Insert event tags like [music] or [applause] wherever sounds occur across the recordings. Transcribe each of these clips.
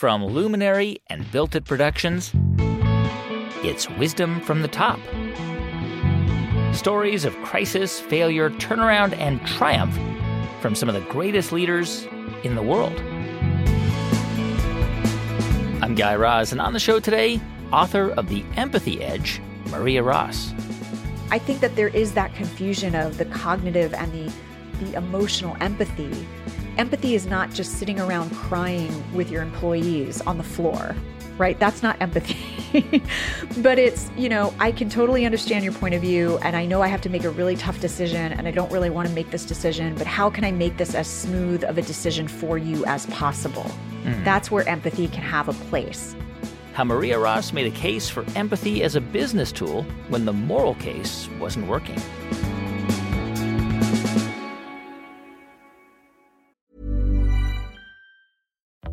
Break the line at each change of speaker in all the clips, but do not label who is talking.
From Luminary and Built It Productions, it's Wisdom from the Top. Stories of crisis, failure, turnaround, and triumph from some of the greatest leaders in the world. I'm Guy Raz, and on the show today, author of The Empathy Edge, Maria Ross.
I think that there is that confusion of the cognitive and the, the emotional empathy. Empathy is not just sitting around crying with your employees on the floor, right? That's not empathy. [laughs] but it's, you know, I can totally understand your point of view, and I know I have to make a really tough decision, and I don't really want to make this decision, but how can I make this as smooth of a decision for you as possible? Mm. That's where empathy can have a place
how Maria Ross made a case for empathy as a business tool when the moral case wasn't working.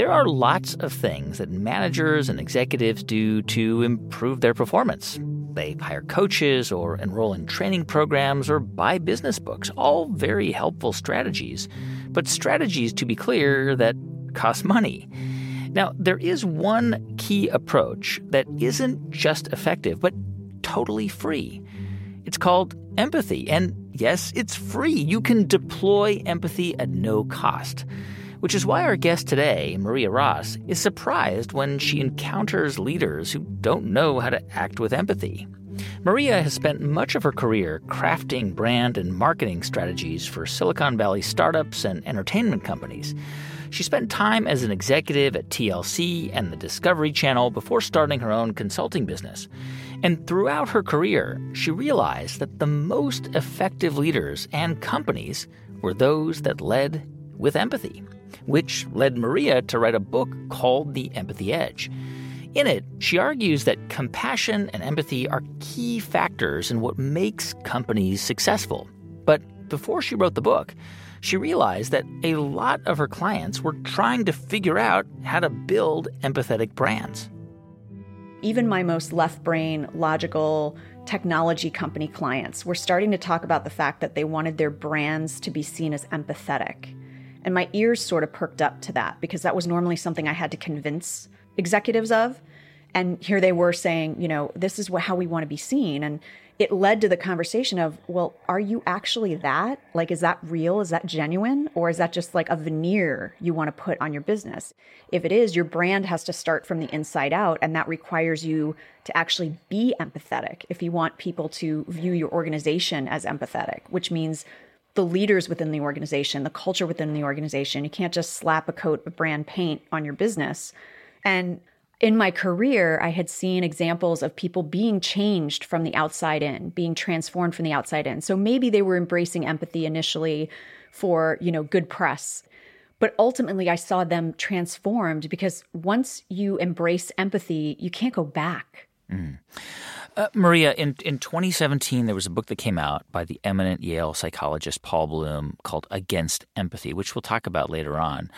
There are lots of things that managers and executives do to improve their performance. They hire coaches or enroll in training programs or buy business books, all very helpful strategies. But strategies, to be clear, that cost money. Now, there is one key approach that isn't just effective, but totally free. It's called empathy. And yes, it's free. You can deploy empathy at no cost which is why our guest today, Maria Ross, is surprised when she encounters leaders who don't know how to act with empathy. Maria has spent much of her career crafting brand and marketing strategies for Silicon Valley startups and entertainment companies. She spent time as an executive at TLC and the Discovery Channel before starting her own consulting business. And throughout her career, she realized that the most effective leaders and companies were those that led with empathy which led Maria to write a book called The Empathy Edge. In it, she argues that compassion and empathy are key factors in what makes companies successful. But before she wrote the book, she realized that a lot of her clients were trying to figure out how to build empathetic brands.
Even my most left brain, logical, technology company clients were starting to talk about the fact that they wanted their brands to be seen as empathetic. And my ears sort of perked up to that because that was normally something I had to convince executives of. And here they were saying, you know, this is how we want to be seen. And it led to the conversation of, well, are you actually that? Like, is that real? Is that genuine? Or is that just like a veneer you want to put on your business? If it is, your brand has to start from the inside out. And that requires you to actually be empathetic if you want people to view your organization as empathetic, which means the leaders within the organization, the culture within the organization. You can't just slap a coat of brand paint on your business. And in my career, I had seen examples of people being changed from the outside in, being transformed from the outside in. So maybe they were embracing empathy initially for, you know, good press. But ultimately, I saw them transformed because once you embrace empathy, you can't go back. Mm.
Uh, Maria, in, in 2017, there was a book that came out by the eminent Yale psychologist Paul Bloom called Against Empathy, which we'll talk about later on.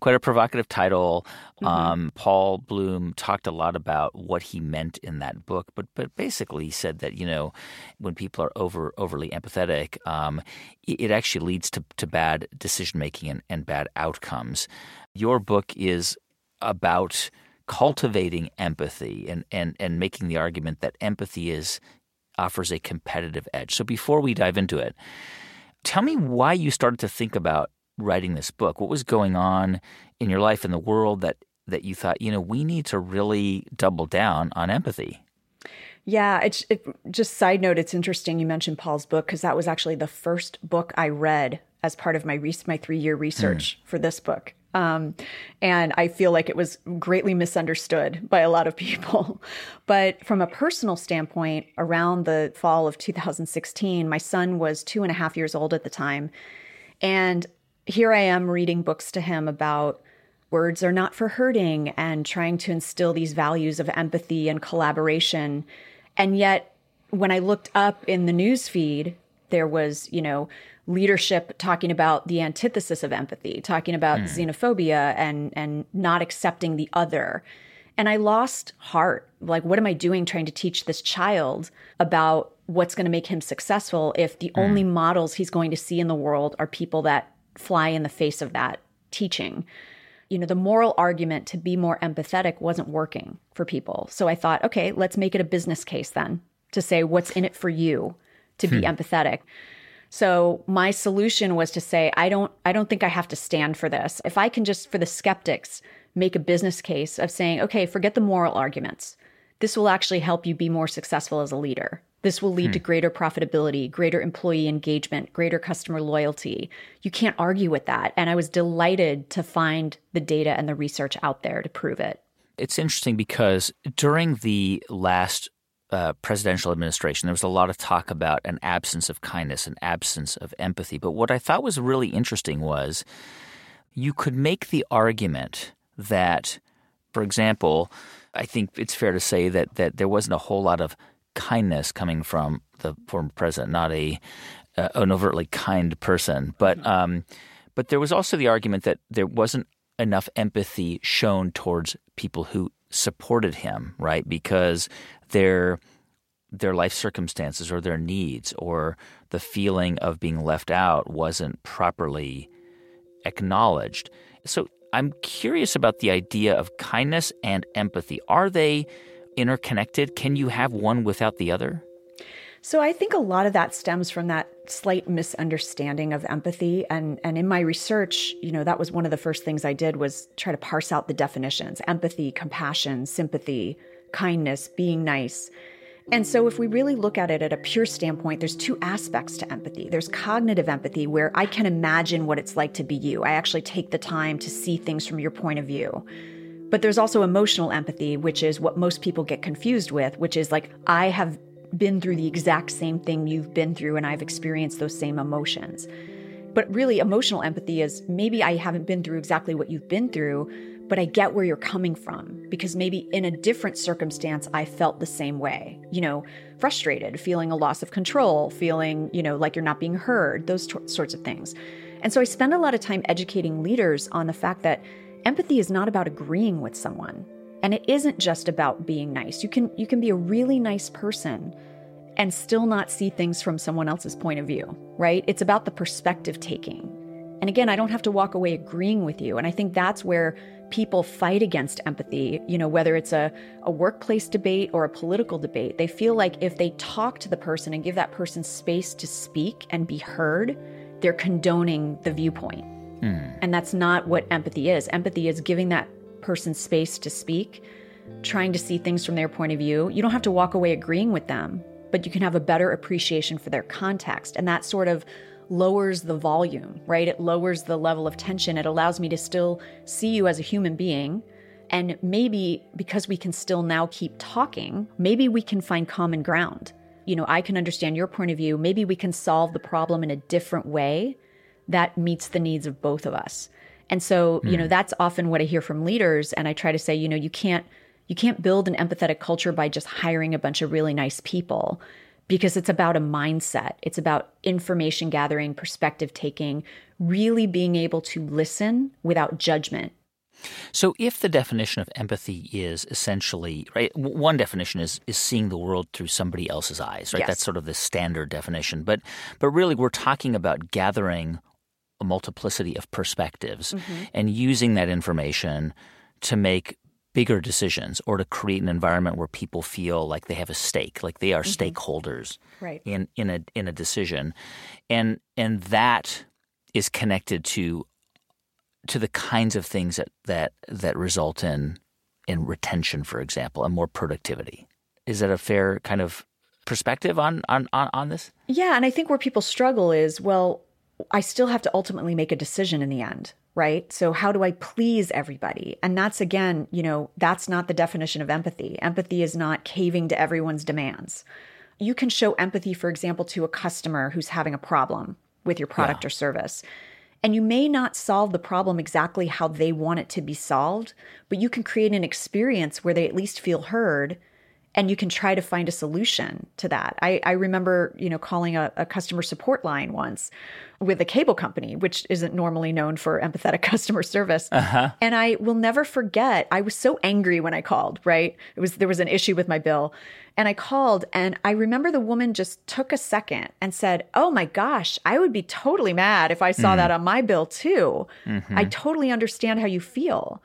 Quite a provocative title. Mm-hmm. Um, Paul Bloom talked a lot about what he meant in that book, but but basically he said that you know when people are over overly empathetic, um, it, it, actually leads to, to bad decision making and, and bad outcomes. Your book is about cultivating empathy and, and, and making the argument that empathy is offers a competitive edge. So before we dive into it, tell me why you started to think about writing this book. What was going on in your life in the world that that you thought, you know, we need to really double down on empathy?
Yeah, it's it, just side note. It's interesting you mentioned Paul's book because that was actually the first book I read as part of my re- my three year research mm. for this book. Um, and I feel like it was greatly misunderstood by a lot of people. [laughs] but from a personal standpoint, around the fall of 2016, my son was two and a half years old at the time. And here I am reading books to him about words are not for hurting and trying to instill these values of empathy and collaboration. And yet, when I looked up in the news feed, there was, you know, leadership talking about the antithesis of empathy, talking about mm. xenophobia and and not accepting the other. And I lost heart. Like, what am I doing trying to teach this child about what's going to make him successful if the mm. only models he's going to see in the world are people that fly in the face of that teaching? You know, the moral argument to be more empathetic wasn't working for people. So I thought, okay, let's make it a business case then to say what's in it for you to hmm. be empathetic. So my solution was to say I don't I don't think I have to stand for this. If I can just for the skeptics make a business case of saying, okay, forget the moral arguments. This will actually help you be more successful as a leader. This will lead hmm. to greater profitability, greater employee engagement, greater customer loyalty. You can't argue with that. And I was delighted to find the data and the research out there to prove it.
It's interesting because during the last uh, presidential administration, there was a lot of talk about an absence of kindness, an absence of empathy. But what I thought was really interesting was you could make the argument that, for example, I think it's fair to say that that there wasn't a whole lot of kindness coming from the former president, not a uh, an overtly kind person, but mm-hmm. um, but there was also the argument that there wasn't enough empathy shown towards people who supported him, right? Because their their life circumstances or their needs or the feeling of being left out wasn't properly acknowledged. So I'm curious about the idea of kindness and empathy. Are they interconnected? Can you have one without the other?
So I think a lot of that stems from that slight misunderstanding of empathy and and in my research, you know, that was one of the first things I did was try to parse out the definitions. Empathy, compassion, sympathy, kindness, being nice. And so, if we really look at it at a pure standpoint, there's two aspects to empathy. There's cognitive empathy, where I can imagine what it's like to be you. I actually take the time to see things from your point of view. But there's also emotional empathy, which is what most people get confused with, which is like, I have been through the exact same thing you've been through, and I've experienced those same emotions. But really, emotional empathy is maybe I haven't been through exactly what you've been through, but I get where you're coming from because maybe in a different circumstance, I felt the same way. You know, frustrated, feeling a loss of control, feeling, you know, like you're not being heard, those t- sorts of things. And so I spend a lot of time educating leaders on the fact that empathy is not about agreeing with someone. And it isn't just about being nice. You can you can be a really nice person and still not see things from someone else's point of view, right? It's about the perspective taking. And again, I don't have to walk away agreeing with you. And I think that's where people fight against empathy, you know, whether it's a, a workplace debate or a political debate, they feel like if they talk to the person and give that person space to speak and be heard, they're condoning the viewpoint. Mm. And that's not what empathy is. Empathy is giving that person space to speak, trying to see things from their point of view. You don't have to walk away agreeing with them, but you can have a better appreciation for their context. And that sort of lowers the volume, right? It lowers the level of tension. It allows me to still see you as a human being. And maybe because we can still now keep talking, maybe we can find common ground. You know, I can understand your point of view. Maybe we can solve the problem in a different way that meets the needs of both of us. And so, mm. you know, hmm. that's often what I hear from leaders. And I try to say, you know, you can't you can't build an empathetic culture by just hiring a bunch of really nice people because it's about a mindset. It's about information gathering, perspective taking, really being able to listen without judgment.
So, if the definition of empathy is essentially right, one definition is is seeing the world through somebody else's eyes, right?
Yes.
That's sort of the standard definition. But but really, we're talking about gathering a multiplicity of perspectives mm-hmm. and using that information to make bigger decisions or to create an environment where people feel like they have a stake, like they are mm-hmm. stakeholders
right.
in in a in a decision, and and that is connected to to the kinds of things that that that result in in retention, for example, and more productivity. Is that a fair kind of perspective on on on, on this?
Yeah, and I think where people struggle is well I still have to ultimately make a decision in the end, right? So how do I please everybody? And that's again, you know, that's not the definition of empathy. Empathy is not caving to everyone's demands. You can show empathy, for example, to a customer who's having a problem with your product
Yeah.
or service. And you may not solve the problem exactly how they want it to be solved, but you can create an experience where they at least feel heard and you can try to find a solution to that. I, I remember, you know, calling a, a customer support line once with a cable company, which isn't normally known for empathetic [laughs] customer service. Uh-huh. And I will never forget. I was so angry when I called. Right, it was there was an issue with my bill, and I called, and I remember the woman just took a second and said, "Oh my gosh, I would be totally mad if I saw hmm. that on my bill too. Mm-hmm. I totally understand how you feel."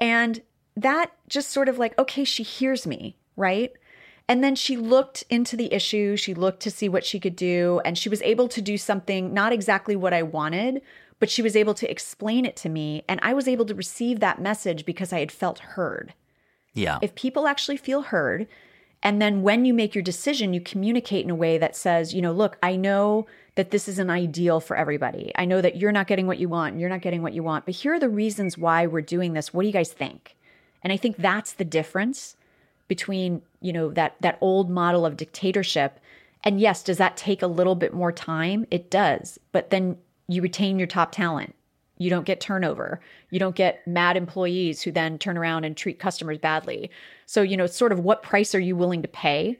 And that just sort of like, okay, she hears me, right? And then she looked into the issue, she looked to see what she could do, and she was able to do something not exactly what I wanted, but she was able to explain it to me. And I was able to receive that message because I had felt heard.
Yeah.
If people actually feel heard, and then when you make your decision, you communicate in a way that says, you know, look, I know that this is an ideal for everybody. I know that you're not getting what you want, and you're not getting what you want, but here are the reasons why we're doing this. What do you guys think? And I think that's the difference between, you know, that that old model of dictatorship and yes, does that take a little bit more time? It does. But then you retain your top talent. You don't get turnover. You don't get mad employees who then turn around and treat customers badly. So, you know, sort of what price are you willing to pay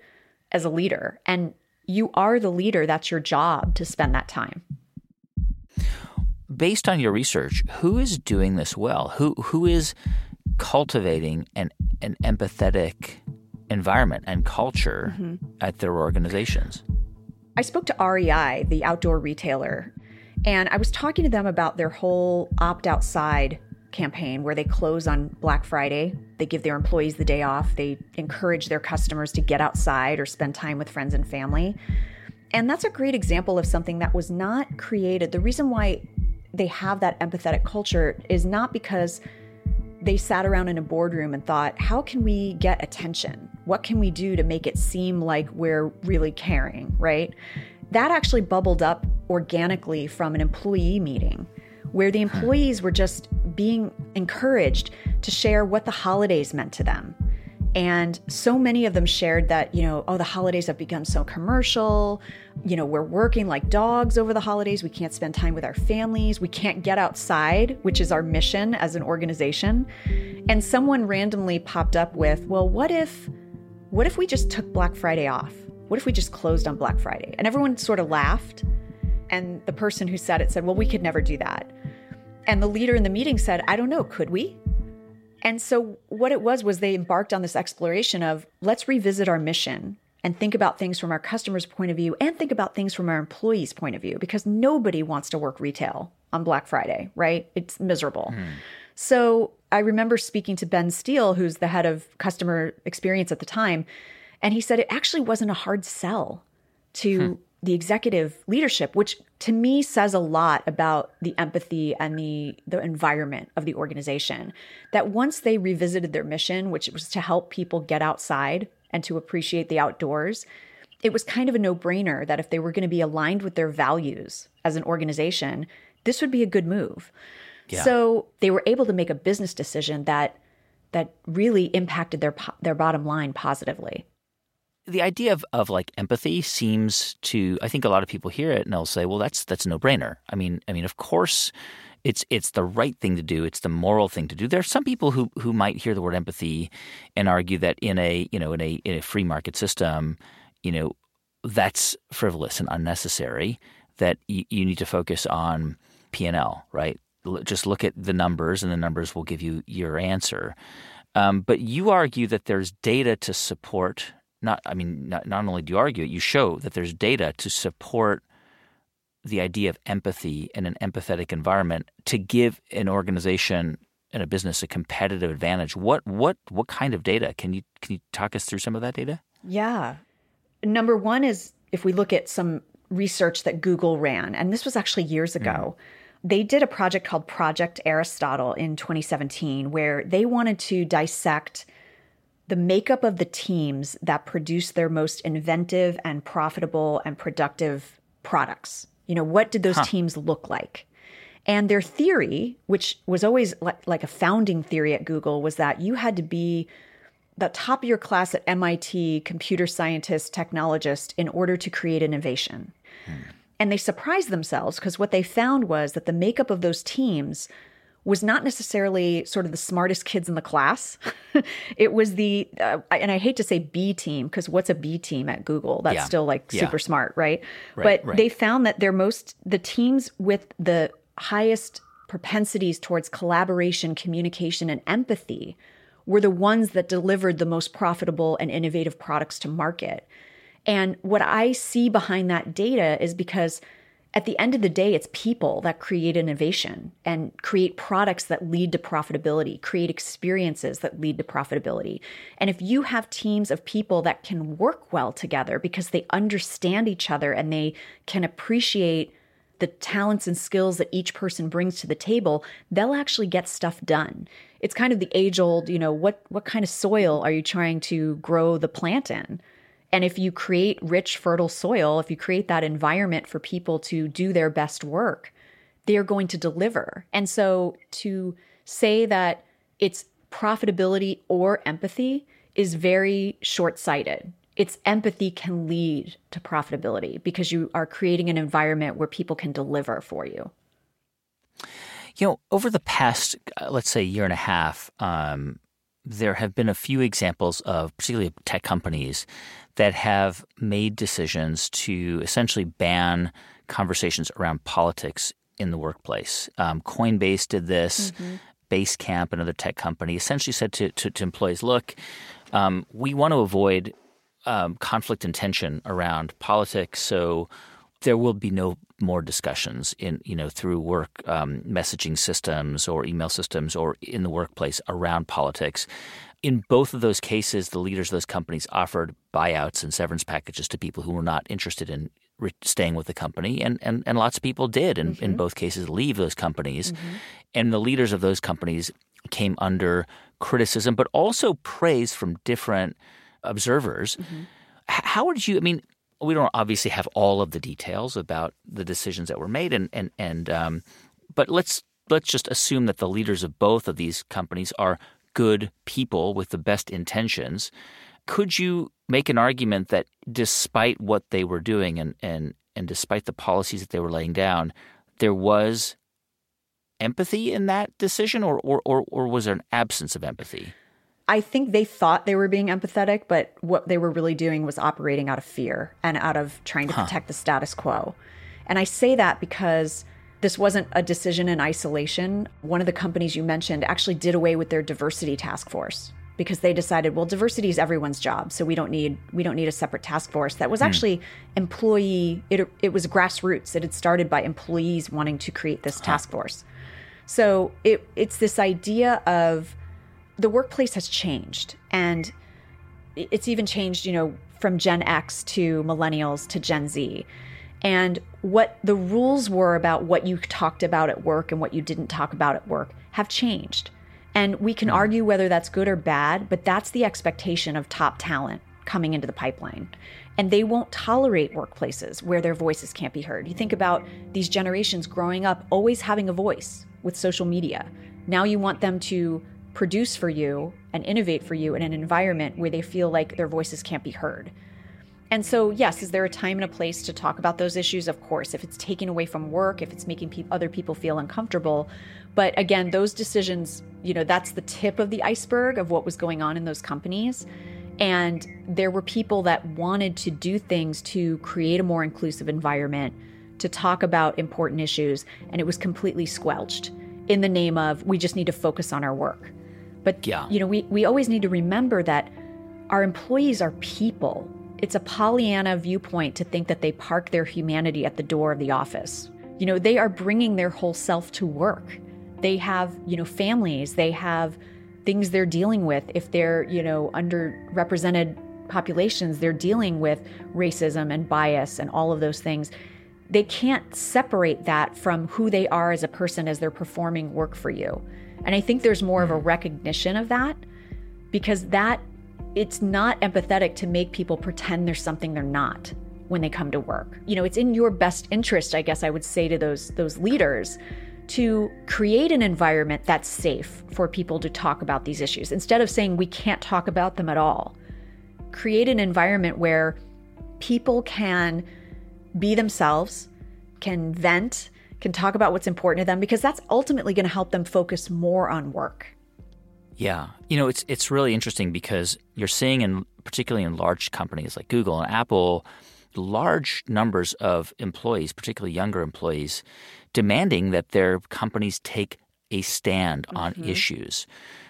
as a leader? And you are the leader. That's your job to spend that time.
Based on your research, who is doing this well? Who who is cultivating an an empathetic environment and culture mm-hmm. at their organizations?
I spoke to REI, the outdoor retailer, and I was talking to them about their whole opt outside campaign where they close on Black Friday. They give their employees the day off. They encourage their customers to get outside or spend time with friends and family. And that's a great example of something that was not created. The reason why they have that empathetic culture is not because they sat around in a boardroom and thought, how can we get attention? What can we do to make it seem like we're really caring, right? That actually bubbled up organically from an employee meeting where the employees were just being encouraged to share what the holidays meant to them. And so many of them shared that, you know, oh, the holidays have become so commercial. You know, we're working like dogs over the holidays. We can't spend time with our families. We can't get outside, which is our mission as an organization. And someone randomly popped up with, well, what if what if we just took Black Friday off? What if we just closed on Black Friday? And everyone sort of laughed. And the person who said it said, well, we could never do that. And the leader in the meeting said, I don't know, could we? And so what it was was they embarked on this exploration of let's revisit our mission and think about things from our customers' point of view and think about things from our employees' point of view because nobody wants to work retail on Black Friday, right? It's miserable. Hmm. So I remember speaking to Ben Steele, who's the head of customer experience at the time, and he said it actually wasn't a hard sell to hmm. The executive leadership, which to me says a lot about the empathy and the the environment of the organization. That once they revisited their mission, which was to help people get outside and to appreciate the outdoors, it was kind of a no-brainer that if they were going to be aligned with their values as an organization, this would be a good move.
Yeah.
So they were able to make a business decision that that really impacted their their bottom line positively.
The idea of, of like empathy seems to I think a lot of people hear it and they'll say, well that's that's no brainer. I mean I mean of course it's it's the right thing to do, it's the moral thing to do. There are some people who, who might hear the word empathy and argue that in a you know in a in a free market system, you know, that's frivolous and unnecessary, that you, you need to focus on P and L, right? Just look at the numbers and the numbers will give you your answer. Um, but you argue that there's data to support not I mean not, not only do you argue it, you show that there's data to support the idea of empathy in an empathetic environment to give an organization and a business a competitive advantage. What what what kind of data? Can you can you talk us through some of that data?
Yeah. Number one is if we look at some research that Google ran, and this was actually years ago, mm. they did a project called Project Aristotle in 2017, where they wanted to dissect the makeup of the teams that produce their most inventive and profitable and productive products. You know, what did those huh. teams look like? And their theory, which was always like, like a founding theory at Google, was that you had to be the top of your class at MIT, computer scientist, technologist, in order to create innovation. Hmm. And they surprised themselves because what they found was that the makeup of those teams was not necessarily sort of the smartest kids in the class. [laughs] it was the, uh, and I hate to say B team because what's a B team at Google? That's yeah. still like super yeah. smart, right? right but right. they found that they're most, the teams with the highest propensities towards collaboration, communication, and empathy were the ones that delivered the most profitable and innovative products to market. And what I see behind that data is because at the end of the day, it's people that create innovation and create products that lead to profitability, create experiences that lead to profitability. And if you have teams of people that can work well together because they understand each other and they can appreciate the talents and skills that each person brings to the table, they'll actually get stuff done. It's kind of the age old, you know, what what kind of soil are you trying to grow the plant in? And if you create rich, fertile soil, if you create that environment for people to do their best work, they're going to deliver. And so to say that it's profitability or empathy is very short sighted its empathy can lead to profitability because you are creating an environment where people can deliver for you.
You know, over the past, uh, let's say, year and a half, um, there have been a few examples of particularly tech companies that have made decisions to essentially ban conversations around politics in the workplace. Um, Coinbase did this. Mm-hmm. Basecamp, another tech company, essentially said to, to, to employees, look, um, we want to avoid um, conflict and tension around politics. So there will be no more discussions in you know through work um, messaging systems or email systems or in the workplace around politics. In both of those cases, the leaders of those companies offered buyouts and severance packages to people who were not interested in re- staying with the company, and, and, and lots of people did, in, mm-hmm. in both cases, leave those companies. Mm-hmm. And the leaders of those companies came under criticism, but also praise from different observers. Mm-hmm. How would you? I mean, we don't obviously have all of the details about the decisions that were made, and and and um, but let's let's just assume that the leaders of both of these companies are good people with the best intentions. Could you make an argument that despite what they were doing and and and despite the policies that they were laying down, there was empathy in that decision, or or or, or was there an absence of empathy?
I think they thought they were being empathetic, but what they were really doing was operating out of fear and out of trying to huh. protect the status quo. And I say that because this wasn't a decision in isolation. One of the companies you mentioned actually did away with their diversity task force because they decided, well, diversity is everyone's job, so we don't need we don't need a separate task force. That was hmm. actually employee. It it was grassroots. It had started by employees wanting to create this task force. So it it's this idea of the workplace has changed and it's even changed, you know, from Gen X to millennials to Gen Z. And what the rules were about what you talked about at work and what you didn't talk about at work have changed. And we can mm. argue whether that's good or bad, but that's the expectation of top talent coming into the pipeline. And they won't tolerate workplaces where their voices can't be heard. You think about these generations growing up always having a voice with social media. Now you want them to produce for you and innovate for you in an environment where they feel like their voices can't be heard. And so, yes, is there a time and a place to talk about those issues? Of course, if it's taking away from work, if it's making pe- other people feel uncomfortable. But again, those decisions, you know, that's the tip of the iceberg of what was going on in those companies. And there were people that wanted to do things to create a more inclusive environment, to talk about important issues, and it was completely squelched in the name of we just need to focus on our work. But yeah. you know, we, we always need to remember that our employees are people. It's a Pollyanna viewpoint to think that they park their humanity at the door of the office. You know, they are bringing their whole self to work. They have, you know, families, they have things they're dealing with. If they're, you know, underrepresented populations, they're dealing with racism and bias and all of those things. They can't separate that from who they are as a person as they're performing work for you. And I think there's more of a hmm. recognition of that because that it's not empathetic to make people pretend there's something they're not when they come to work. You know, it's in your best interest, I guess I would say to those those leaders to create an environment that's safe for people to talk about these issues instead of saying we can't talk about them at all. Create an environment where people can be themselves, can vent, can talk about what's important to them because that's ultimately going to help them focus more on work.
Yeah. You know, it's it's really interesting because you're seeing in particularly in large companies like Google and Apple large numbers of employees, particularly younger employees, demanding that their companies take a stand on mm-hmm. issues,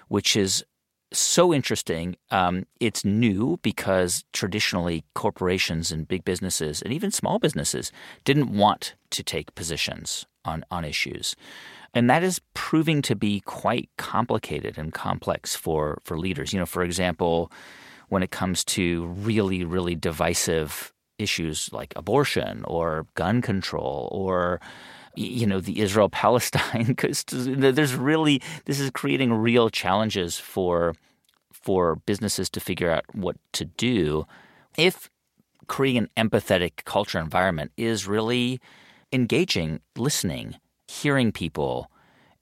which is so interesting. Um, it's new because traditionally corporations and big businesses and even small businesses didn't want to take positions on, on issues. And that is proving to be quite complicated and complex for, for leaders. You know, for example, when it comes to really, really divisive issues like abortion or gun control or you know the Israel Palestine because [laughs] there's really this is creating real challenges for for businesses to figure out what to do if creating an empathetic culture environment is really engaging listening hearing people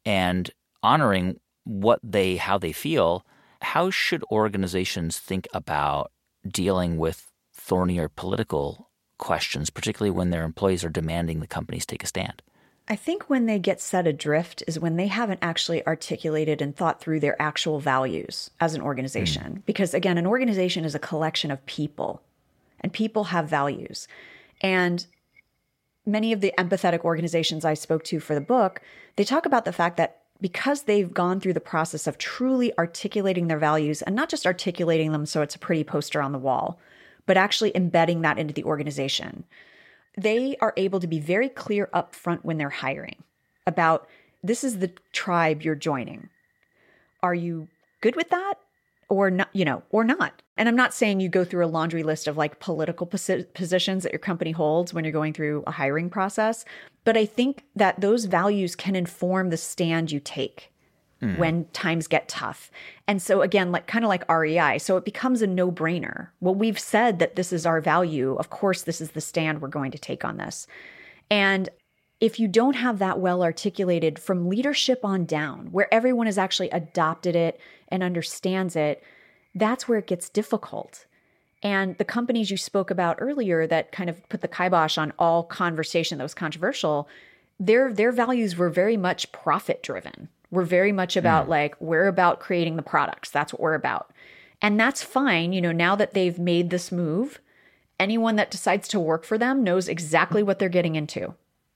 and honoring what they how they feel how should organizations think about dealing with thornier political questions particularly when their employees are demanding the companies take a stand
I think when they get set adrift is when they haven't actually articulated and thought through their actual values as an organization. Mm. Because again, an organization is a collection of people, and people have values. And many of the empathetic organizations I spoke to for the book, they talk about the fact that because they've gone through the process of truly articulating their values and not just articulating them so it's a pretty poster on the wall, but actually embedding that into the organization they are able to be very clear up front when they're hiring about this is the tribe you're joining. Are you good with that? Or not, you know, or not. And I'm not saying you go through a laundry list of like political posi- positions that your company holds when you're going through a hiring process, but I think that those values can inform the stand you take mm. when times get tough. And so again, like kind of like REI, so it becomes a no-brainer. Well, we've said that this is our value. Of course, this is the stand we're going to take on this. And if you don't have that well articulated from leadership on down, where everyone has actually adopted it and understands it, that's where it gets difficult. And the companies you spoke about earlier that kind of put the kibosh on all conversation that was controversial, their their values were very much profit driven. We're very much about mm. like, we're about creating the products. That's what we're about. And that's fine. You know, now that they've made this move, anyone that decides to work for them knows exactly what they're getting into.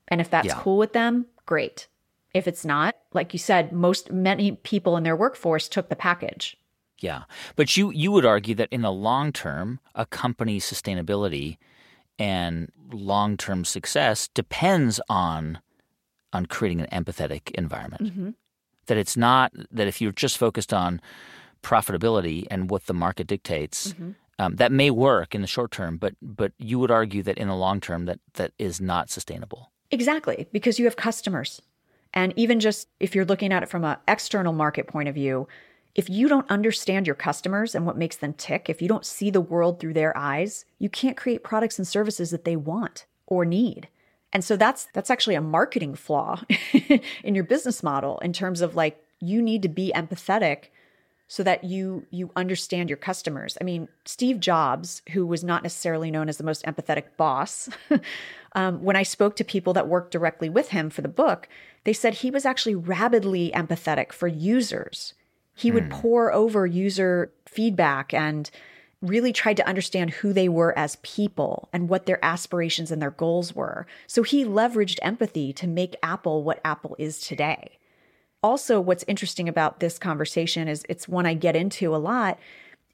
And if that's yeah. cool with them, great. If it's not, like you said, most many people in their workforce took the package.
Yeah. But you you would argue that in the long term, a company's sustainability and long-term success depends on on creating an empathetic environment. Mm-hmm that it's not that if you're just focused on profitability and what the market dictates, mm-hmm. um, that may work in the short term, but but you would argue that in the long term that that is not sustainable.
Exactly, because you have customers, and even just if you're looking at it from an external market point of view, if you don't understand your customers and what makes them tick, if you don't see the world through their eyes, you can't create products and services that they want or need. And so that's that's actually a marketing flaw [laughs] in your business model in terms of like you need to be empathetic so that you you understand your customers. I mean, Steve Jobs, who was not necessarily known as the most empathetic boss, [laughs] um, when I spoke to people that worked directly with him for the book, they said he was actually rabidly empathetic for users. He would hmm. pore over user feedback and really tried to understand who they were as people and what their aspirations and their goals were. So he leveraged empathy to make Apple what Apple is today. Also, what's interesting about this conversation is it's one I get into a lot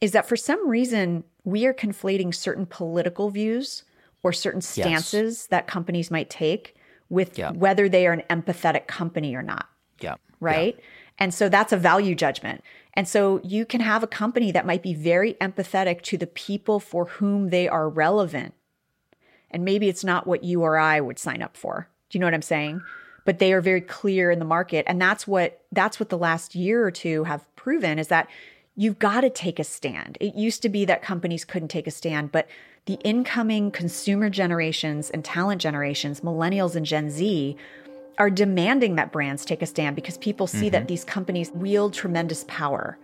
is that for some reason we are conflating certain political views or certain stances yes. that companies might take with yeah. whether they are an empathetic company or not.
Yeah.
Right?
Yeah.
And so that's a value judgment. And so you can have a company that might be very empathetic to the people for whom they are relevant. And maybe it's not what you or I would sign up for. Do you know what I'm saying? But they are very clear in the market. And that's what that's what the last year or two have proven is that you've got to take a stand. It used to be that companies couldn't take a stand, but the incoming consumer generations and talent generations, millennials and Gen Z, are demanding that brands take a stand because people see mm-hmm. that these companies wield tremendous power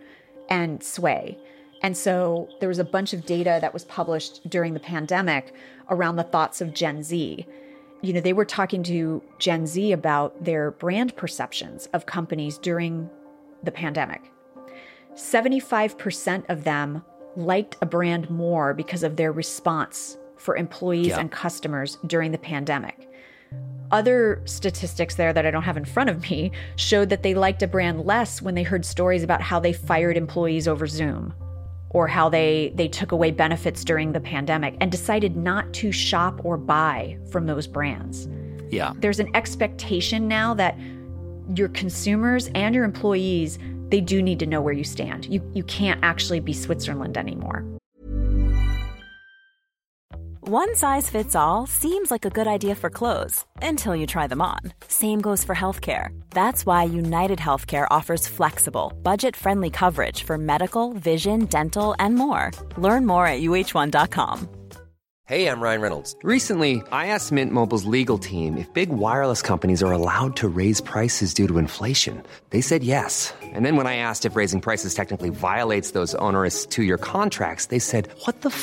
and sway. And so there was a bunch of data that was published during the pandemic around the thoughts of Gen Z. You know, they were talking to Gen Z about their brand perceptions of companies during the pandemic. 75% of them liked a brand more because of their response for employees yeah. and customers during the pandemic. Other statistics there that I don't have in front of me showed that they liked a brand less when they heard stories about how they fired employees over Zoom or how they they took away benefits during the pandemic and decided not to shop or buy from those brands.
Yeah.
There's an expectation now that your consumers and your employees they do need to know where you stand. You you can't actually be Switzerland anymore.
One size fits all seems like a good idea for clothes until you try them on. Same goes for healthcare. That's why United Healthcare offers flexible, budget-friendly coverage for medical, vision, dental, and more. Learn more at uhone.com.
Hey, I'm Ryan Reynolds. Recently, I asked Mint Mobile's legal team if big wireless companies are allowed to raise prices due to inflation. They said yes. And then when I asked if raising prices technically violates those onerous two-year contracts, they said, "What the f***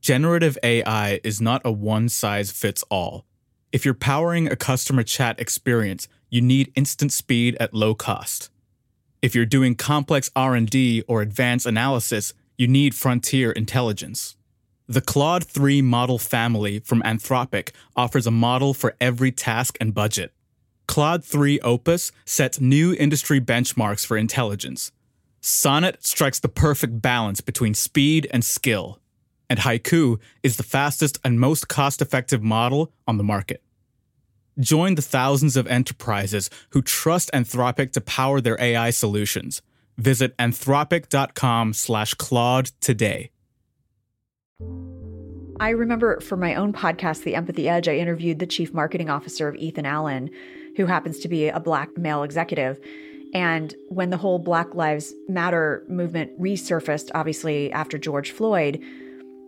Generative AI is not a one-size-fits-all. If you're powering a customer chat experience, you need instant speed at low cost. If you're doing complex R&D or advanced analysis, you need frontier intelligence. The Claude 3 model family from Anthropic offers a model for every task and budget. Claude 3 Opus sets new industry benchmarks for intelligence. Sonnet strikes the perfect balance between speed and skill and Haiku is the fastest and most cost effective model on the market. Join the thousands of enterprises who trust Anthropic to power their AI solutions. Visit anthropic.com slash Claude today.
I remember for my own podcast, The Empathy Edge, I interviewed the chief marketing officer of Ethan Allen, who happens to be a black male executive. And when the whole Black Lives Matter movement resurfaced, obviously after George Floyd,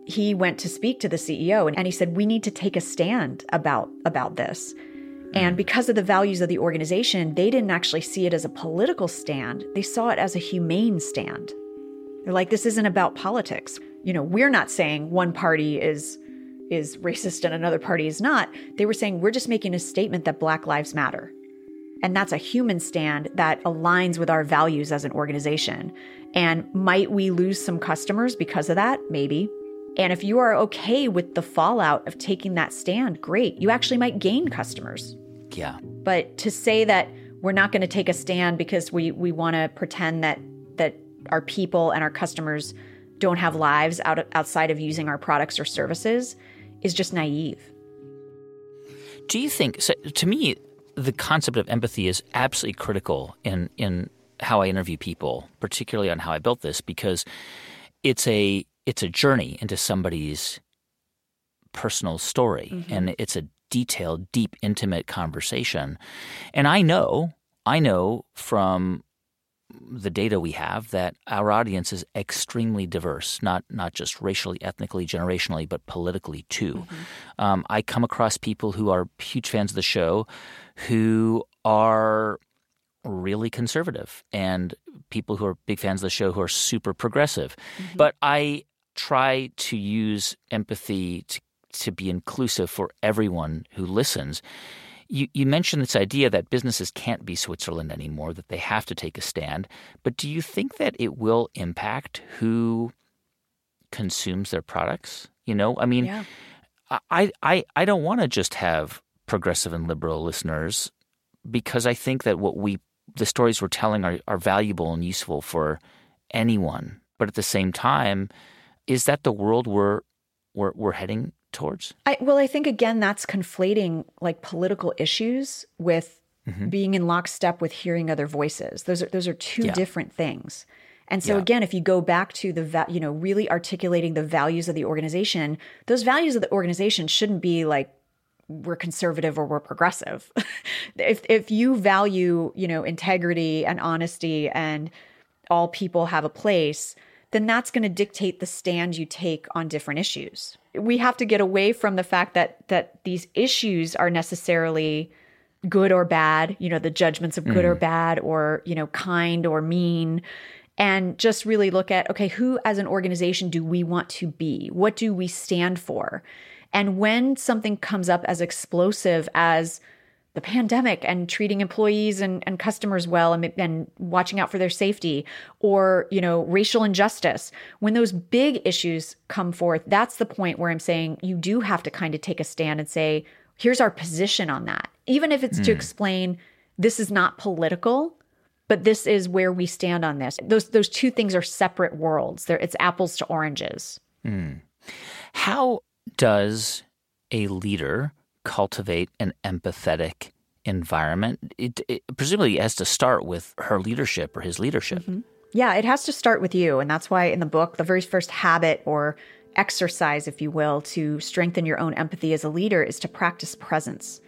he went to speak to the CEO and, and he said, We need to take a stand about, about this. Hmm. And because of the values of the organization, they didn't actually see it as a political stand. They saw it as a humane stand. They're like, this isn't about politics. You know, we're not saying one party is is racist and another party is not. They were saying we're just making a statement that Black Lives Matter. And that's a human stand that aligns with our values as an organization. And might we lose some customers because of that? Maybe. And if you are okay with the fallout of taking that stand, great. You actually might gain customers.
Yeah.
But to say that we're not going to take a stand because we we want to pretend that that our people and our customers don't have lives out of, outside of using our products or services is just naive.
Do you think so to me the concept of empathy is absolutely critical in in how I interview people, particularly on how I built this because it's a it's a journey into somebody's personal story mm-hmm. and it's a detailed deep intimate conversation and i know i know from the data we have that our audience is extremely diverse not not just racially ethnically generationally but politically too mm-hmm. um, i come across people who are huge fans of the show who are really conservative and people who are big fans of the show who are super progressive mm-hmm. but i try to use empathy to, to be inclusive for everyone who listens. You, you mentioned this idea that businesses can't be Switzerland anymore, that they have to take a stand. But do you think that it will impact who consumes their products? You know, I mean,
Yeah.
I, I, I don't want to just have progressive and liberal listeners because I think that what we, the stories we're telling are, are valuable and useful for anyone. But at the same time, is that the world we're, we're, we're heading towards?
I, well, I think again that's conflating like political issues with mm-hmm. being in lockstep with hearing other voices. Those are those are two
Yeah.
different things. And so
Yeah.
again, if you go back to the va- you know really articulating the values of the organization, those values of the organization shouldn't be like we're conservative or we're progressive. [laughs] if if you value you know integrity and honesty and all people have a place, then that's going to dictate the stand you take on different issues. We have to get away from the fact that that these issues are necessarily good or bad, you know, the judgments of good or mm. bad or, you know, kind or mean and just really look at okay, who as an organization do we want to be? What do we stand for? And when something comes up as explosive as the pandemic and treating employees and, and customers well and, and watching out for their safety or you know racial injustice. When those big issues come forth that's the point where i'm saying you do have to kind of take a stand and say here's our position on that. Even if it's to hmm. explain this is not political but this is where we stand on this. Those those two things are separate worlds. They're, it's apples to oranges. Hmm.
How does a leader cultivate an empathetic environment? It, it presumably has to start with her leadership or his leadership. Mm-hmm.
Yeah, it has to start with you. And that's why in the book, the very first habit or exercise, if you will, to strengthen your own empathy as a leader is to practice presence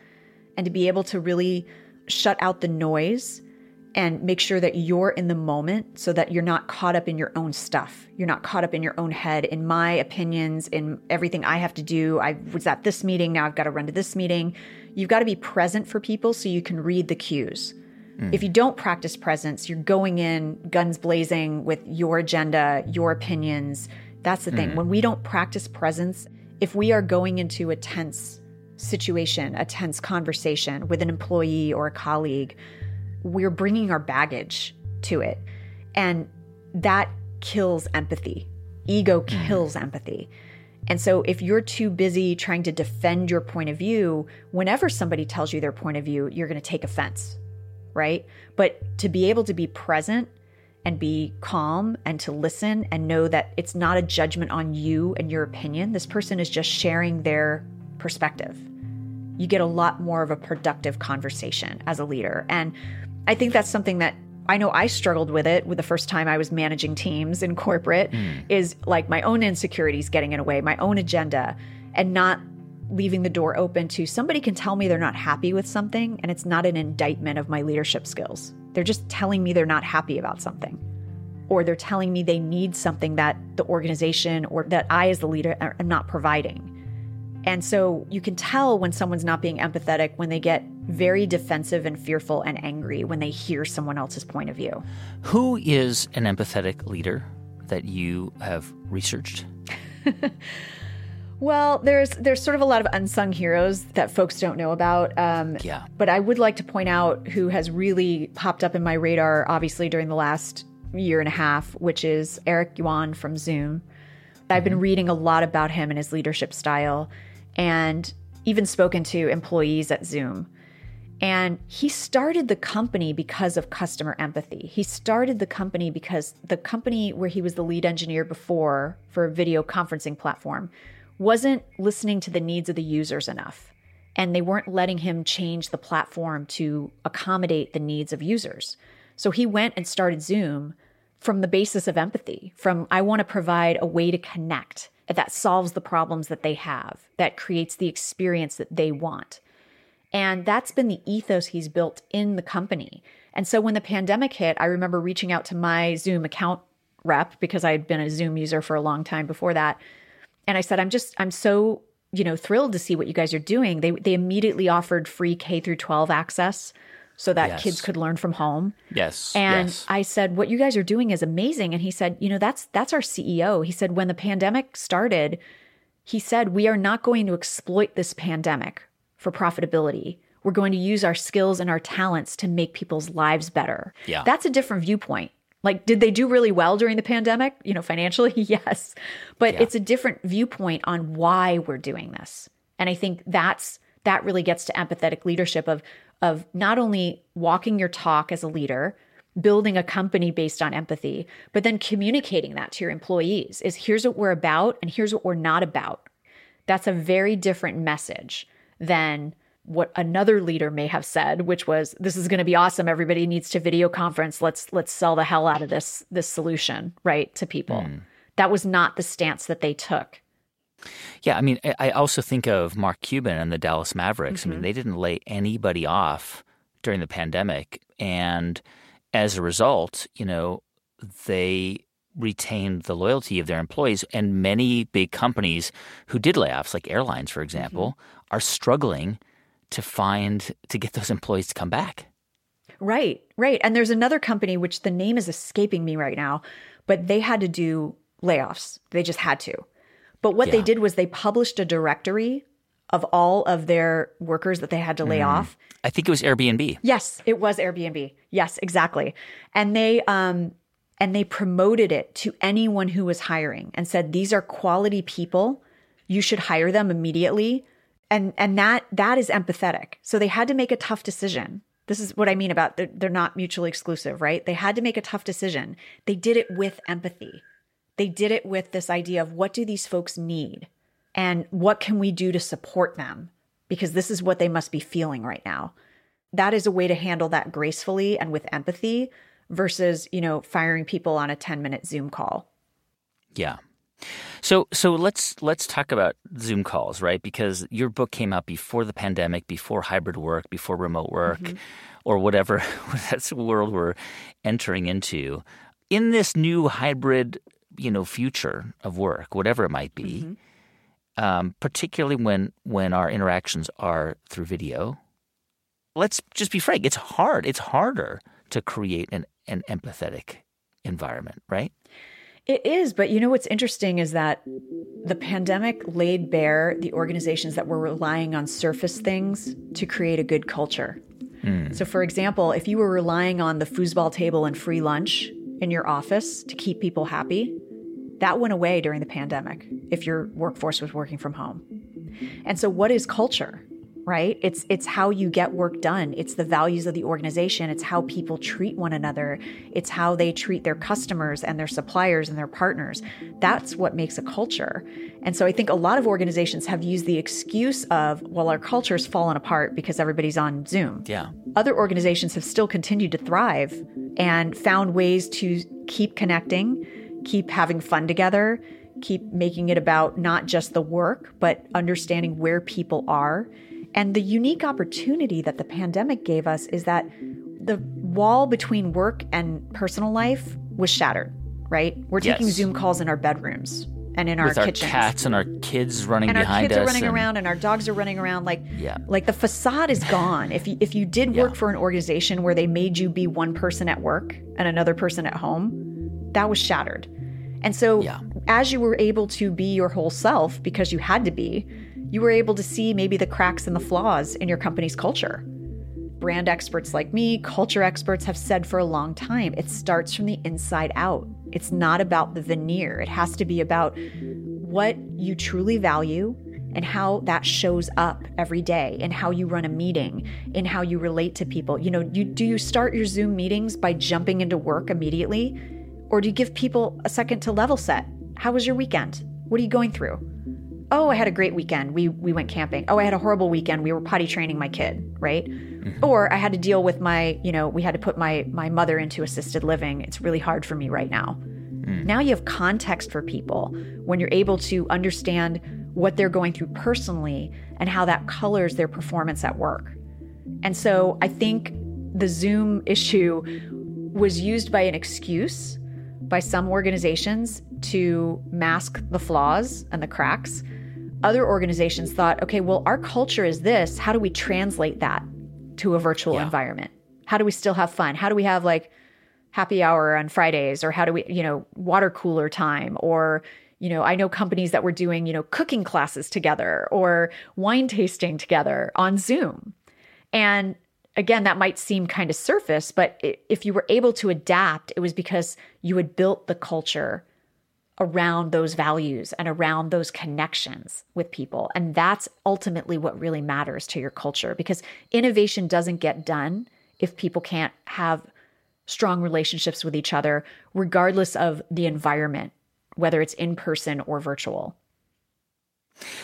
and to be able to really shut out the noise and make sure that you're in the moment so that you're not caught up in your own stuff. You're not caught up in your own head, in my opinions, in everything I have to do. I was at this meeting, now I've got to run to this meeting. You've got to be present for people so you can read the cues. Hmm. If you don't practice presence, you're going in guns blazing with your agenda, your opinions. That's the thing. Hmm. When we don't practice presence, if we are going into a tense situation, a tense conversation with an employee or a colleague, we're bringing our baggage to it. And that kills empathy. Ego mm-hmm. kills empathy. And so, if you're too busy trying to defend your point of view, whenever somebody tells you their point of view, you're going to take offense, right? But to be able to be present and be calm and to listen and know that it's not a judgment on you and your opinion, this person is just sharing their perspective. You get a lot more of a productive conversation as a leader. And I think that's something that I know I struggled with it with the first time I was managing teams in corporate hmm. is like my own insecurities getting in a way, my own agenda, and not leaving the door open to somebody can tell me they're not happy with something and it's not an indictment of my leadership skills. They're just telling me they're not happy about something. Or they're telling me they need something that the organization or that I, as the leader, am not providing. And so you can tell when someone's not being empathetic when they get very defensive and fearful and angry when they hear someone else's point of view.
Who is an empathetic leader that you have researched? [laughs]
Well, there's there's sort of a lot of unsung heroes that folks don't know about. Um,
Yeah.
But I would like to point out who has really popped up in my radar, obviously during the last year and a half, which is Eric Yuan from Zoom. I've been reading a lot about him and his leadership style, and even spoken to employees at Zoom. And he started the company because of customer empathy. He started the company because the company where he was the lead engineer before for a video conferencing platform wasn't listening to the needs of the users enough. And they weren't letting him change the platform to accommodate the needs of users. So he went and started Zoom from the basis of empathy, from I want to provide a way to connect that solves the problems that they have, that creates the experience that they want. And that's been the ethos he's built in the company. And so when the pandemic hit, I remember reaching out to my Zoom account rep because I had been a Zoom user for a long time before that. And I said, I'm just, I'm so, you know, thrilled to see what you guys are doing. They, they immediately offered free K through 12 access so that
Yes.
kids could learn from home.
Yes.
And
yes.
I said, "What you guys are doing is amazing." And he said, "You know, that's that's our CEO." He said, "When the pandemic started, he said, "We are not going to exploit this pandemic for profitability. We're going to use our skills and our talents to make people's lives better.
Yeah.
That's a different viewpoint. Like, did they do really well during the pandemic? You know, financially, [laughs] yes. But
Yeah.
it's a different viewpoint on why we're doing this. And I think that's that really gets to empathetic leadership of of not only walking your talk as a leader, building a company based on empathy, but then communicating that to your employees is here's what we're about and here's what we're not about. That's a very different message than what another leader may have said, which was this is going to be awesome. Everybody needs to video conference. Let's let's sell the hell out of this this solution, right, to people. Hmm. That was not the stance that they took.
Yeah, I mean, I- also think of Mark Cuban and the Dallas Mavericks.
Mm-hmm.
I mean, they didn't lay anybody off during the pandemic, and as a result, you know, they retained the loyalty of their employees. And many big companies who did layoffs, like airlines, for example,
Mm-hmm.
are struggling to find to get those employees to come back.
Right, right. And there's another company which the name is escaping me right now, but they had to do layoffs. They just had to. But what they did was they published a directory of all of their workers that they had to lay off.
I think it was Airbnb.
Yes, it was Airbnb. Yes, exactly. And they um and they promoted it to anyone who was hiring and said these are quality people. You should hire them immediately. And and that that is empathetic. So they had to make a tough decision. This is what I mean about they're, they're not mutually exclusive, right? They had to make a tough decision. They did it with empathy. They did it with this idea of what do these folks need and what can we do to support them because this is what they must be feeling right now that is a way to handle that gracefully and with empathy versus you know firing people on a 10 minute zoom call
Yeah. So so let's let's talk about Zoom calls, right? Because your book came out before the pandemic, before hybrid work, before remote work, mm-hmm. or whatever [laughs] that's the world we're entering into. In this new hybrid, you know, future of work, whatever it might be, um, particularly when when our interactions are through video, let's just be frank. It's hard. It's harder to create an, an empathetic environment, right?
It is, but you know what's interesting is that the pandemic laid bare the organizations that were relying on surface things to create a good culture. So, for example, if you were relying on the foosball table and free lunch in your office to keep people happy, that went away during the pandemic if your workforce was working from home. And so what is culture? Right? It's it's how you get work done. It's the values of the organization. It's how people treat one another. It's how they treat their customers and their suppliers and their partners. That's what makes a culture. And so I think a lot of organizations have used the excuse of, well, our culture's fallen apart because everybody's on Zoom
Yeah.
other organizations have still continued to thrive and found ways to keep connecting, keep having fun together, keep making it about not just the work, but understanding where people are. And the unique opportunity that the pandemic gave us is that the wall between work and personal life was shattered, right? We're taking
Yes.
Zoom calls in our bedrooms and in our
With our cats and our kids running
and our
behind
kids
us.
are running
and-
around and our dogs are running around like
Yeah.
like the facade is gone if you if you did work for an organization where they made you be one person at work and another person at home that was shattered and so
Yeah.
as you were able to be your whole self because you had to be you were able to see maybe the cracks and the flaws in your company's culture brand experts like me, culture experts have said for a long time, it starts from the inside out. It's not about the veneer. It has to be about what you truly value and how that shows up every day in how you run a meeting, in how you relate to people. You know, you do you start your Zoom meetings by jumping into work immediately or do you give people a second to level set? How was your weekend? What are you going through? oh i had a great weekend. We we went camping. Oh i had a horrible weekend. We were potty training my kid right? Mm-hmm. Or i had to deal with my you know we had to put my my mother into assisted living. It's really hard for me right now. Mm. Now you have context for people when you're able to understand what they're going through personally and how that colors their performance at work. And so i think the zoom [laughs] issue was used by an excuse by some organizations to mask the flaws and the cracks. Other organizations thought, okay, well, our culture is this. How do we translate that to a virtual environment? How do we still have fun? How do we have like happy hour on Fridays or how do we, you know, water cooler time or you know, I know companies that were doing, you know, cooking classes together or wine tasting together on Zoom. And again, that might seem kind of surface, but if you were able to adapt, it was because you had built the culture around those values and around those connections with people. And that's ultimately what really matters to your culture because innovation doesn't get done if people can't have strong relationships with each other, regardless of the environment, whether it's in person or virtual.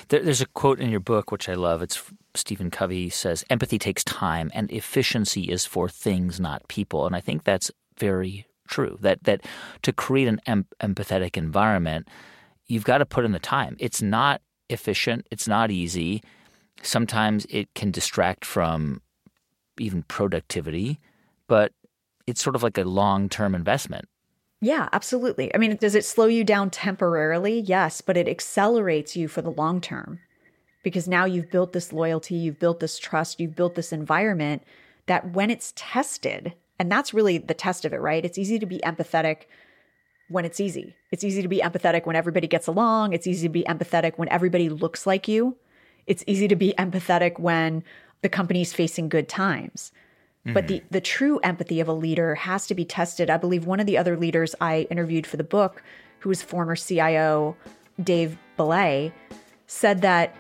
There's a quote in your book which I love. It's Stephen Covey says, "Empathy takes time, and efficiency is for things, not people." And I think that's very true. That that to create an em- empathetic environment, you've got to put in the time. It's not efficient. It's not easy. Sometimes it can distract from even productivity, but it's sort of like a long term investment.
Yeah, absolutely. I mean, does it slow you down temporarily? Yes, but it accelerates you for the long term because now you've built this loyalty, you've built this trust, you've built this environment that when it's tested, and that's really the test of it, right? It's easy to be empathetic when it's easy. It's easy to be empathetic when everybody gets along. It's easy to be empathetic when everybody looks like you. It's easy to be empathetic when the company's facing good times. Mm-hmm. But the mm-hmm. the true empathy of a leader has to be tested. I believe one of the other leaders I interviewed for the book, who was former CIO Dave Belay, said that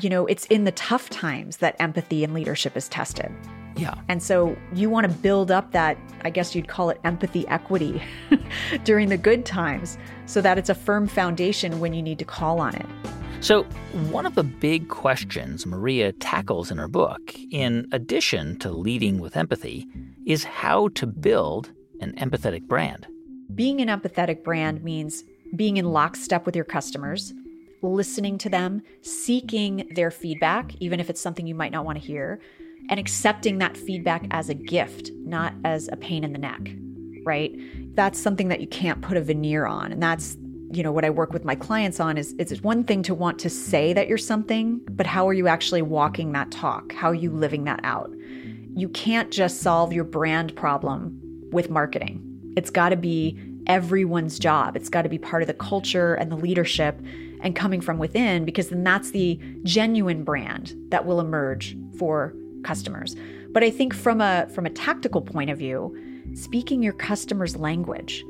you know, it's in the tough times that empathy and leadership is tested.
Yeah.
And so you want to build up that, I guess you'd call it empathy equity [laughs] during the good times so that it's a firm foundation when you need to call on it.
So, one of the big questions Maria tackles in her book, in addition to leading with empathy, is how to build an empathetic brand.
Being an empathetic brand means being in lockstep with your customers listening to them, seeking their feedback, even if it's something you might not want to hear, and accepting that feedback as a gift, not as a pain in the neck, right? That's something that you can't put a veneer on. And that's, you know, what I work with my clients on is it's one thing to want to say that you're something, but how are you actually walking that talk? How are you living that out? You can't just solve your brand problem with marketing. It's got to be everyone's job. It's got to be part of the culture and the leadership and coming from within because then that's the genuine brand that will emerge for customers. But I think from a from a tactical point of view, speaking your customer's language.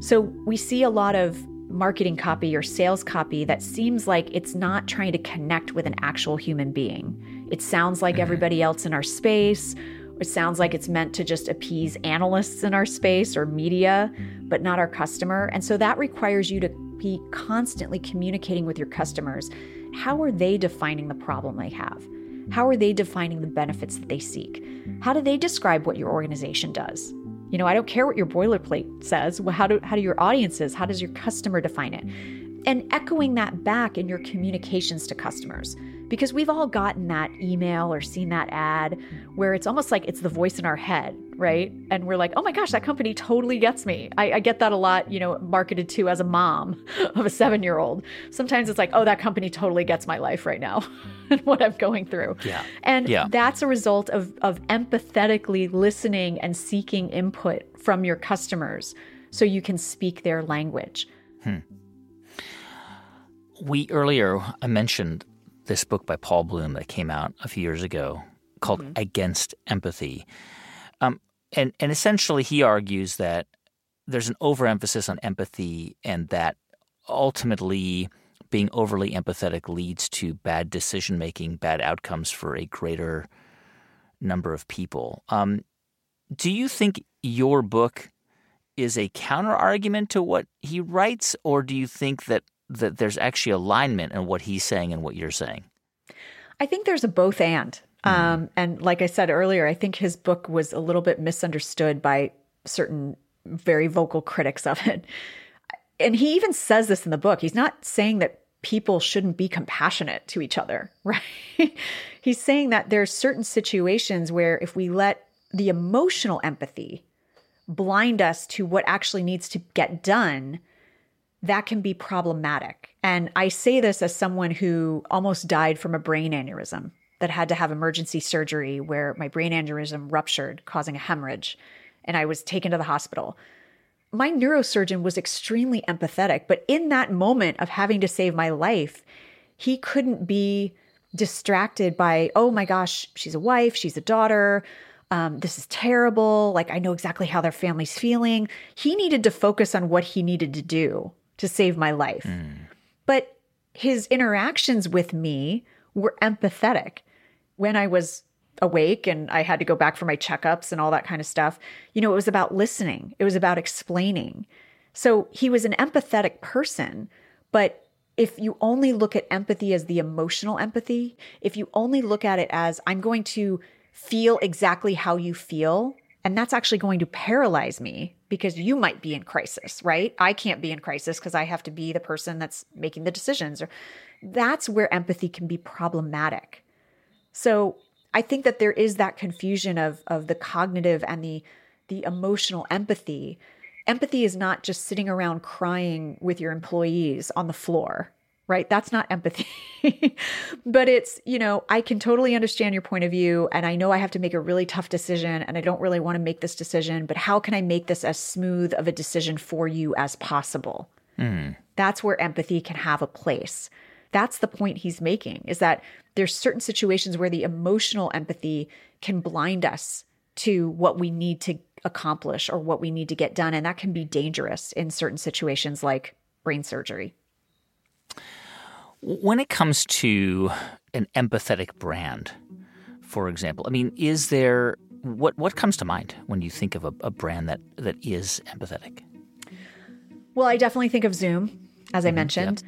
So we see a lot of marketing copy or sales copy that seems like it's not trying to connect with an actual human being. It sounds like mm-hmm. everybody else in our space. It sounds like it's meant to just appease analysts in our space or media, but not our customer. And so that requires you to be constantly communicating with your customers. How are they defining the problem they have? How are they defining the benefits that they seek? How do they describe what your organization does? You know, I don't care what your boilerplate says. Well, how do how do your audiences? How does your customer define it? And echoing that back in your communications to customers because we've all gotten that email or seen that ad where it's almost like it's the voice in our head, right? And we're like, oh my gosh, that company totally gets me. I, I get that a lot, you know, marketed to as a mom [laughs] of a seven year old. Sometimes it's like, oh, that company totally gets my life right now [laughs] and what I'm going through.
Yeah.
And
yeah.
that's a result of, of empathetically listening and seeking input from your customers so you can speak their language.
Hmm. We earlier I mentioned this book by Paul Bloom that came out a few years ago called mm-hmm. Against Empathy. And, and essentially, he argues that there's an overemphasis on empathy and that ultimately being overly empathetic leads to bad decision making, bad outcomes for a greater number of people. Um, do you think your book is a counter argument to what he writes, or do you think that that there's actually alignment in what he's saying and what you're saying?
I think there's a both and. Um, and like I said earlier, I think his book was a little bit misunderstood by certain very vocal critics of it. And he even says this in the book. He's not saying that people shouldn't be compassionate to each other, [laughs] right? He's saying that there's certain situations where if we let the emotional empathy blind us to what actually needs to get done, that can be problematic. And I say this as someone who almost died from a brain aneurysm that had to have emergency surgery where my brain aneurysm ruptured, causing a hemorrhage, and I was taken to the hospital. My neurosurgeon was extremely empathetic, but in that moment of having to save my life, he couldn't be distracted by, oh my gosh, she's a wife, she's a daughter. Um, this is terrible. Like, I know exactly how their family's feeling. He needed to focus on what he needed to do to save my life. But his interactions with me were empathetic. When I was awake and I had to go back for my checkups and all that kind of stuff, you know, it was about listening, it was about explaining. So he was an empathetic person. But if you only look at empathy as the emotional empathy, if you only look at it as I'm going to feel exactly how you feel, and that's actually going to paralyze me because you might be in crisis, right? I can't be in crisis because I have to be the person that's making the decisions. Or that's where empathy can be problematic. So I think that there is that confusion of of the cognitive and the the emotional empathy. Empathy is not just sitting around crying with your employees on the floor, right? That's not empathy. [laughs] but it's, you know, I can totally understand your point of view and I know I have to make a really tough decision and I don't really want to make this decision, but how can I make this as smooth of a decision for you as possible? Hmm. That's where empathy can have a place. That's the point he's making is that there's certain situations where the emotional empathy can blind us to what we need to accomplish or what we need to get done. And that can be dangerous in certain situations like brain surgery.
When it comes to an empathetic brand, for example, I mean, is there what what comes to mind when you think of a, a brand that that is empathetic?
Well, I definitely think of Zoom, as I mentioned.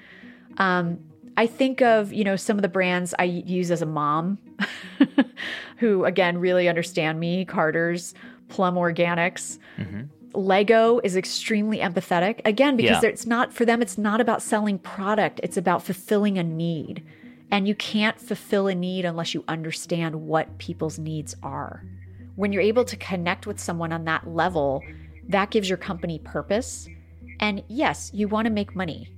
Um, I think of, you know, some of the brands I use as a mom [laughs] who, again, really understand me Carter's, Plum Organics. Mm-hmm. Lego is extremely empathetic, again, because
Yeah.
it's not, for them, it's not about selling product, it's about fulfilling a need. And you can't fulfill a need unless you understand what people's needs are. When you're able to connect with someone on that level, that gives your company purpose. And yes, you want to make money,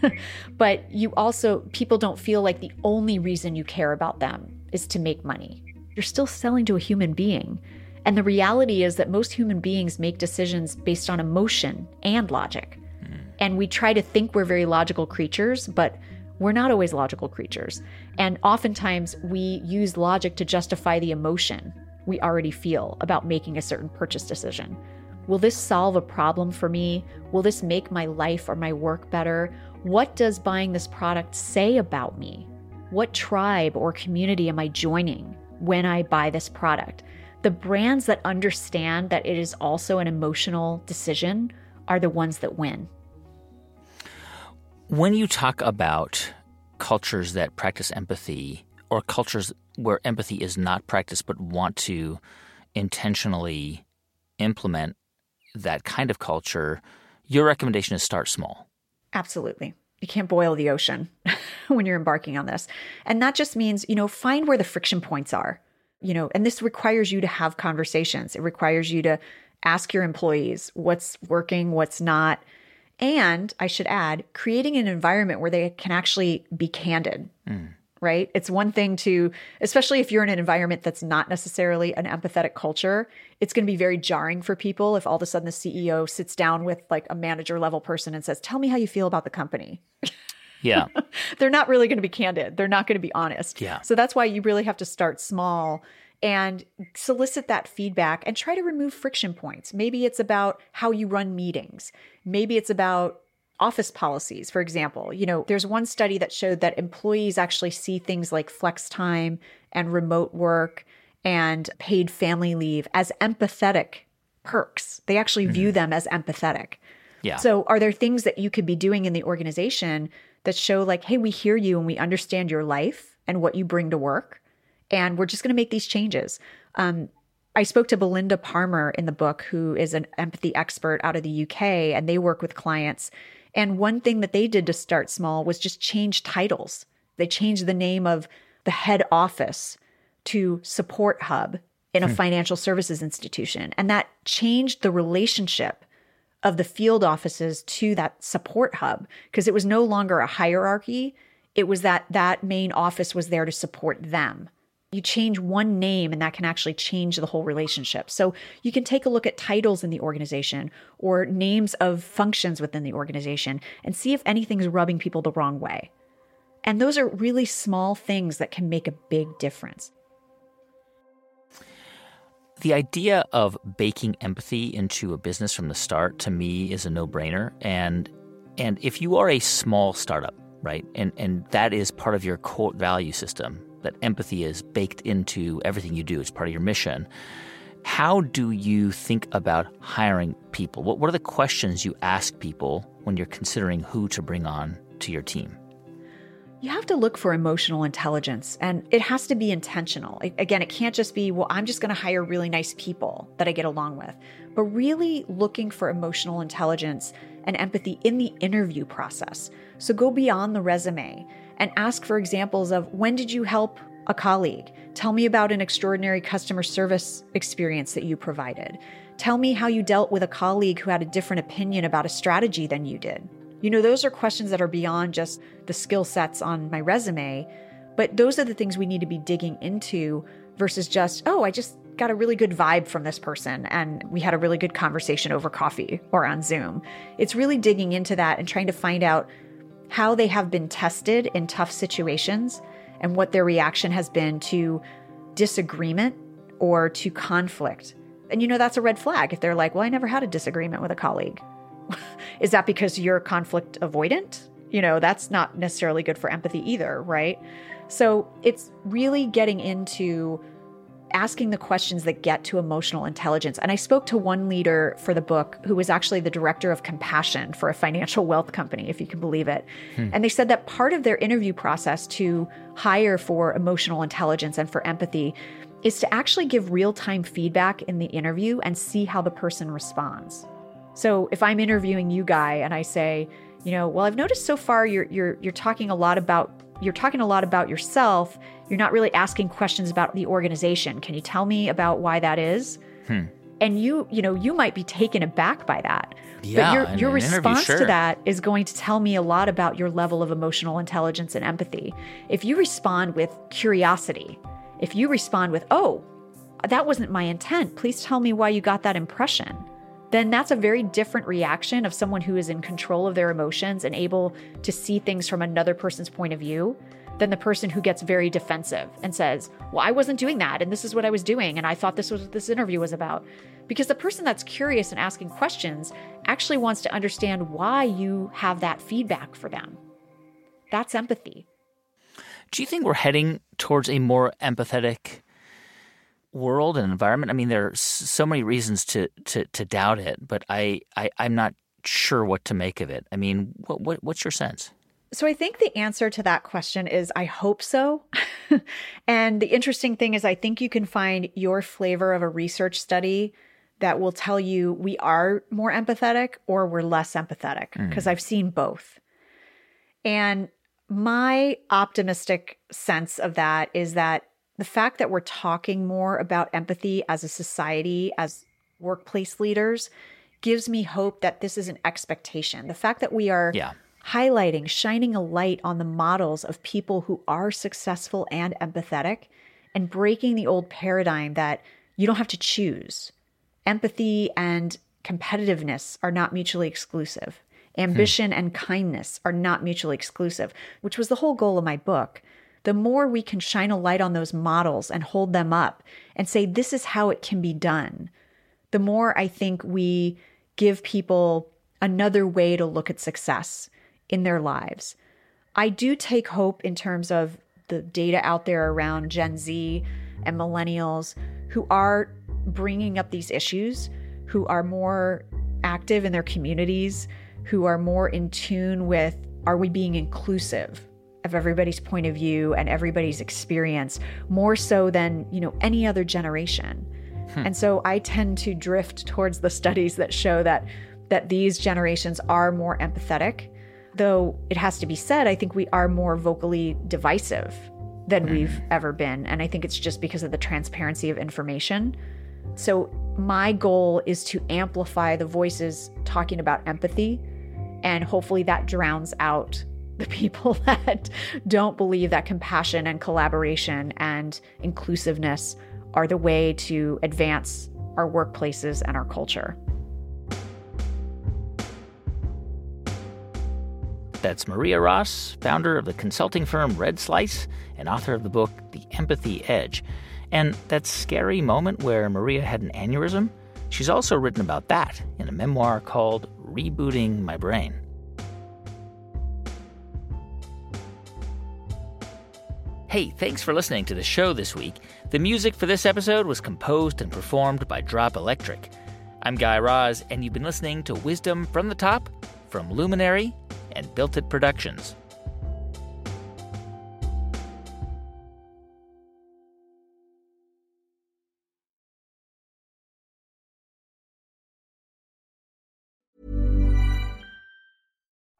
[laughs] but you also, people don't feel like the only reason you care about them is to make money. You're still selling to a human being. And the reality is that most human beings make decisions based on emotion and logic. Hmm. And we try to think we're very logical creatures, but we're not always logical creatures. And oftentimes we use logic to justify the emotion we already feel about making a certain purchase decision. Will this solve a problem for me? Will this make my life or my work better? What does buying this product say about me? What tribe or community am I joining when I buy this product? The brands that understand that it is also an emotional decision are the ones that win.
When you talk about cultures that practice empathy or cultures where empathy is not practiced but want to intentionally implement that kind of culture, your recommendation is start small.
Absolutely. You can't boil the ocean [laughs] when you're embarking on this. And that just means, you know, find where the friction points are. You know, and this requires you to have conversations. It requires you to ask your employees what's working, what's not. And I should add, creating an environment where they can actually be candid. Mm. Right? It's one thing to, especially if you're in an environment that's not necessarily an empathetic culture, it's going to be very jarring for people if all of a sudden the CEO sits down with like a manager level person and says, Tell me how you feel about the company
Yeah. [laughs]
they're not really going to be candid. They're not going to be honest.
Yeah.
So that's why you really have to start small and solicit that feedback and try to remove friction points. Maybe it's about how you run meetings. Maybe it's about office policies, for example. You know, there's one study that showed that employees actually see things like flex time and remote work and paid family leave as empathetic perks. They actually view them as empathetic.
Yeah.
So, are there things that you could be doing in the organization that show, like, hey, we hear you and we understand your life and what you bring to work, and we're just going to make these changes? Um, I spoke to Belinda Parmar in the book, who is an empathy expert out of the UK, and they work with clients. And one thing that they did to start small was just change titles. They changed the name of the head office to support hub in a hmm. financial services institution. And that changed the relationship of the field offices to that support hub because it was no longer a hierarchy. It was that that main office was there to support them. You change one name and that can actually change the whole relationship. So you can take a look at titles in the organization or names of functions within the organization and see if anything's rubbing people the wrong way. And those are really small things that can make a big difference.
The idea of baking empathy into a business from the start to me is a no-brainer and and if you are a small startup, right? And and that is part of your core value system, that empathy is baked into everything you do. It's part of your mission. How do you think about hiring people? What what are the questions you ask people when you're considering who to bring on to your team?
You have to look for emotional intelligence and it has to be intentional. Again, it can't just be, well, I'm just going to hire really nice people that I get along with, but really looking for emotional intelligence and empathy in the interview process. So go beyond the resume and ask for examples of when did you help a colleague? Tell me about an extraordinary customer service experience that you provided. Tell me how you dealt with a colleague who had a different opinion about a strategy than you did. You know, those are questions that are beyond just the skill sets on my resume, but those are the things we need to be digging into versus just, oh, I just got a really good vibe from this person and we had a really good conversation over coffee or on Zoom. It's really digging into that and trying to find out how they have been tested in tough situations and what their reaction has been to disagreement or to conflict. And you know, that's a red flag if they're like, well, I never had a disagreement with a colleague. [laughs] Is that because you're conflict avoidant? You know, that's not necessarily good for empathy either, right? So it's really getting into asking the questions that get to emotional intelligence. And I spoke to one leader for the book who was actually the director of compassion for a financial wealth company, if you can believe it. Hmm. And they said that part of their interview process to hire for emotional intelligence and for empathy is to actually give real time feedback in the interview and see how the person responds. So if I'm interviewing you guy and I say, you know, well, I've noticed so far you're you're you're talking a lot about you're talking a lot about yourself. You're not really asking questions about the organization. Can you tell me about why that is? Hmm. And you, you know, you might be taken aback by that.
Yeah,
but your, your response
sure.
to that is going to tell me a lot about your level of emotional intelligence and empathy. If you respond with curiosity, if you respond with, oh, that wasn't my intent, please tell me why you got that impression then that's a very different reaction of someone who is in control of their emotions and able to see things from another person's point of view than the person who gets very defensive and says, Well, I wasn't doing that, and this is what I was doing, and I thought this was what this interview was about. Because the person that's curious and asking questions actually wants to understand why you have that feedback for them. That's empathy.
Do you think we're heading towards a more empathetic world and environment? I mean, there are so many reasons to to, to doubt it, but I, I I'm not sure what to make of it. I mean, what, what what's your sense?
So I think the answer to that question is I hope so. [laughs] and the interesting thing is I think you can find your flavor of a research study that will tell you we are more empathetic or we're less empathetic because mm. I've seen both. And my optimistic sense of that is that the fact that we're talking more about empathy as a society, as workplace leaders, gives me hope that this is an expectation. The fact that we are
yeah.
Highlighting, shining a light on the models of people who are successful and empathetic, and breaking the old paradigm that you don't have to choose. Empathy and competitiveness are not mutually exclusive. Ambition hmm. and kindness are not mutually exclusive, which was the whole goal of my book the more we can shine a light on those models and hold them up and say, this is how it can be done, the more I think we give people another way to look at success in their lives. I do take hope in terms of the data out there around Gen Z and millennials who are bringing up these issues, who are more active in their communities, who are more in tune with are we being inclusive? of everybody's point of view and everybody's experience more so than, you know, any other generation. Hmm. And so I tend to drift towards the studies that show that that these generations are more empathetic. Though it has to be said, I think we are more vocally divisive than hmm. we've ever been. And I think it's just because of the transparency of information. So, my goal is to amplify the voices talking about empathy, and hopefully that drowns out [laughs] the people that don't believe that compassion and collaboration and inclusiveness are the way to advance our workplaces and our culture.
That's Maria Ross, founder of the consulting firm Red Slice and author of the book The Empathy Edge. And that scary moment where Maria had an aneurysm, she's also written about that in a memoir called Rebooting My Brain. Hey, thanks for listening to the show this week. The music for this episode was composed and performed by Drop Electric. I'm Guy Raz, and you've been listening to Wisdom from the Top from Luminary and Built It Productions.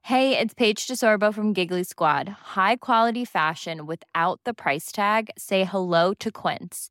Hey, it's Paige DeSorbo from Giggly Squad. High quality fashion without the price tag. Say hello to Quince.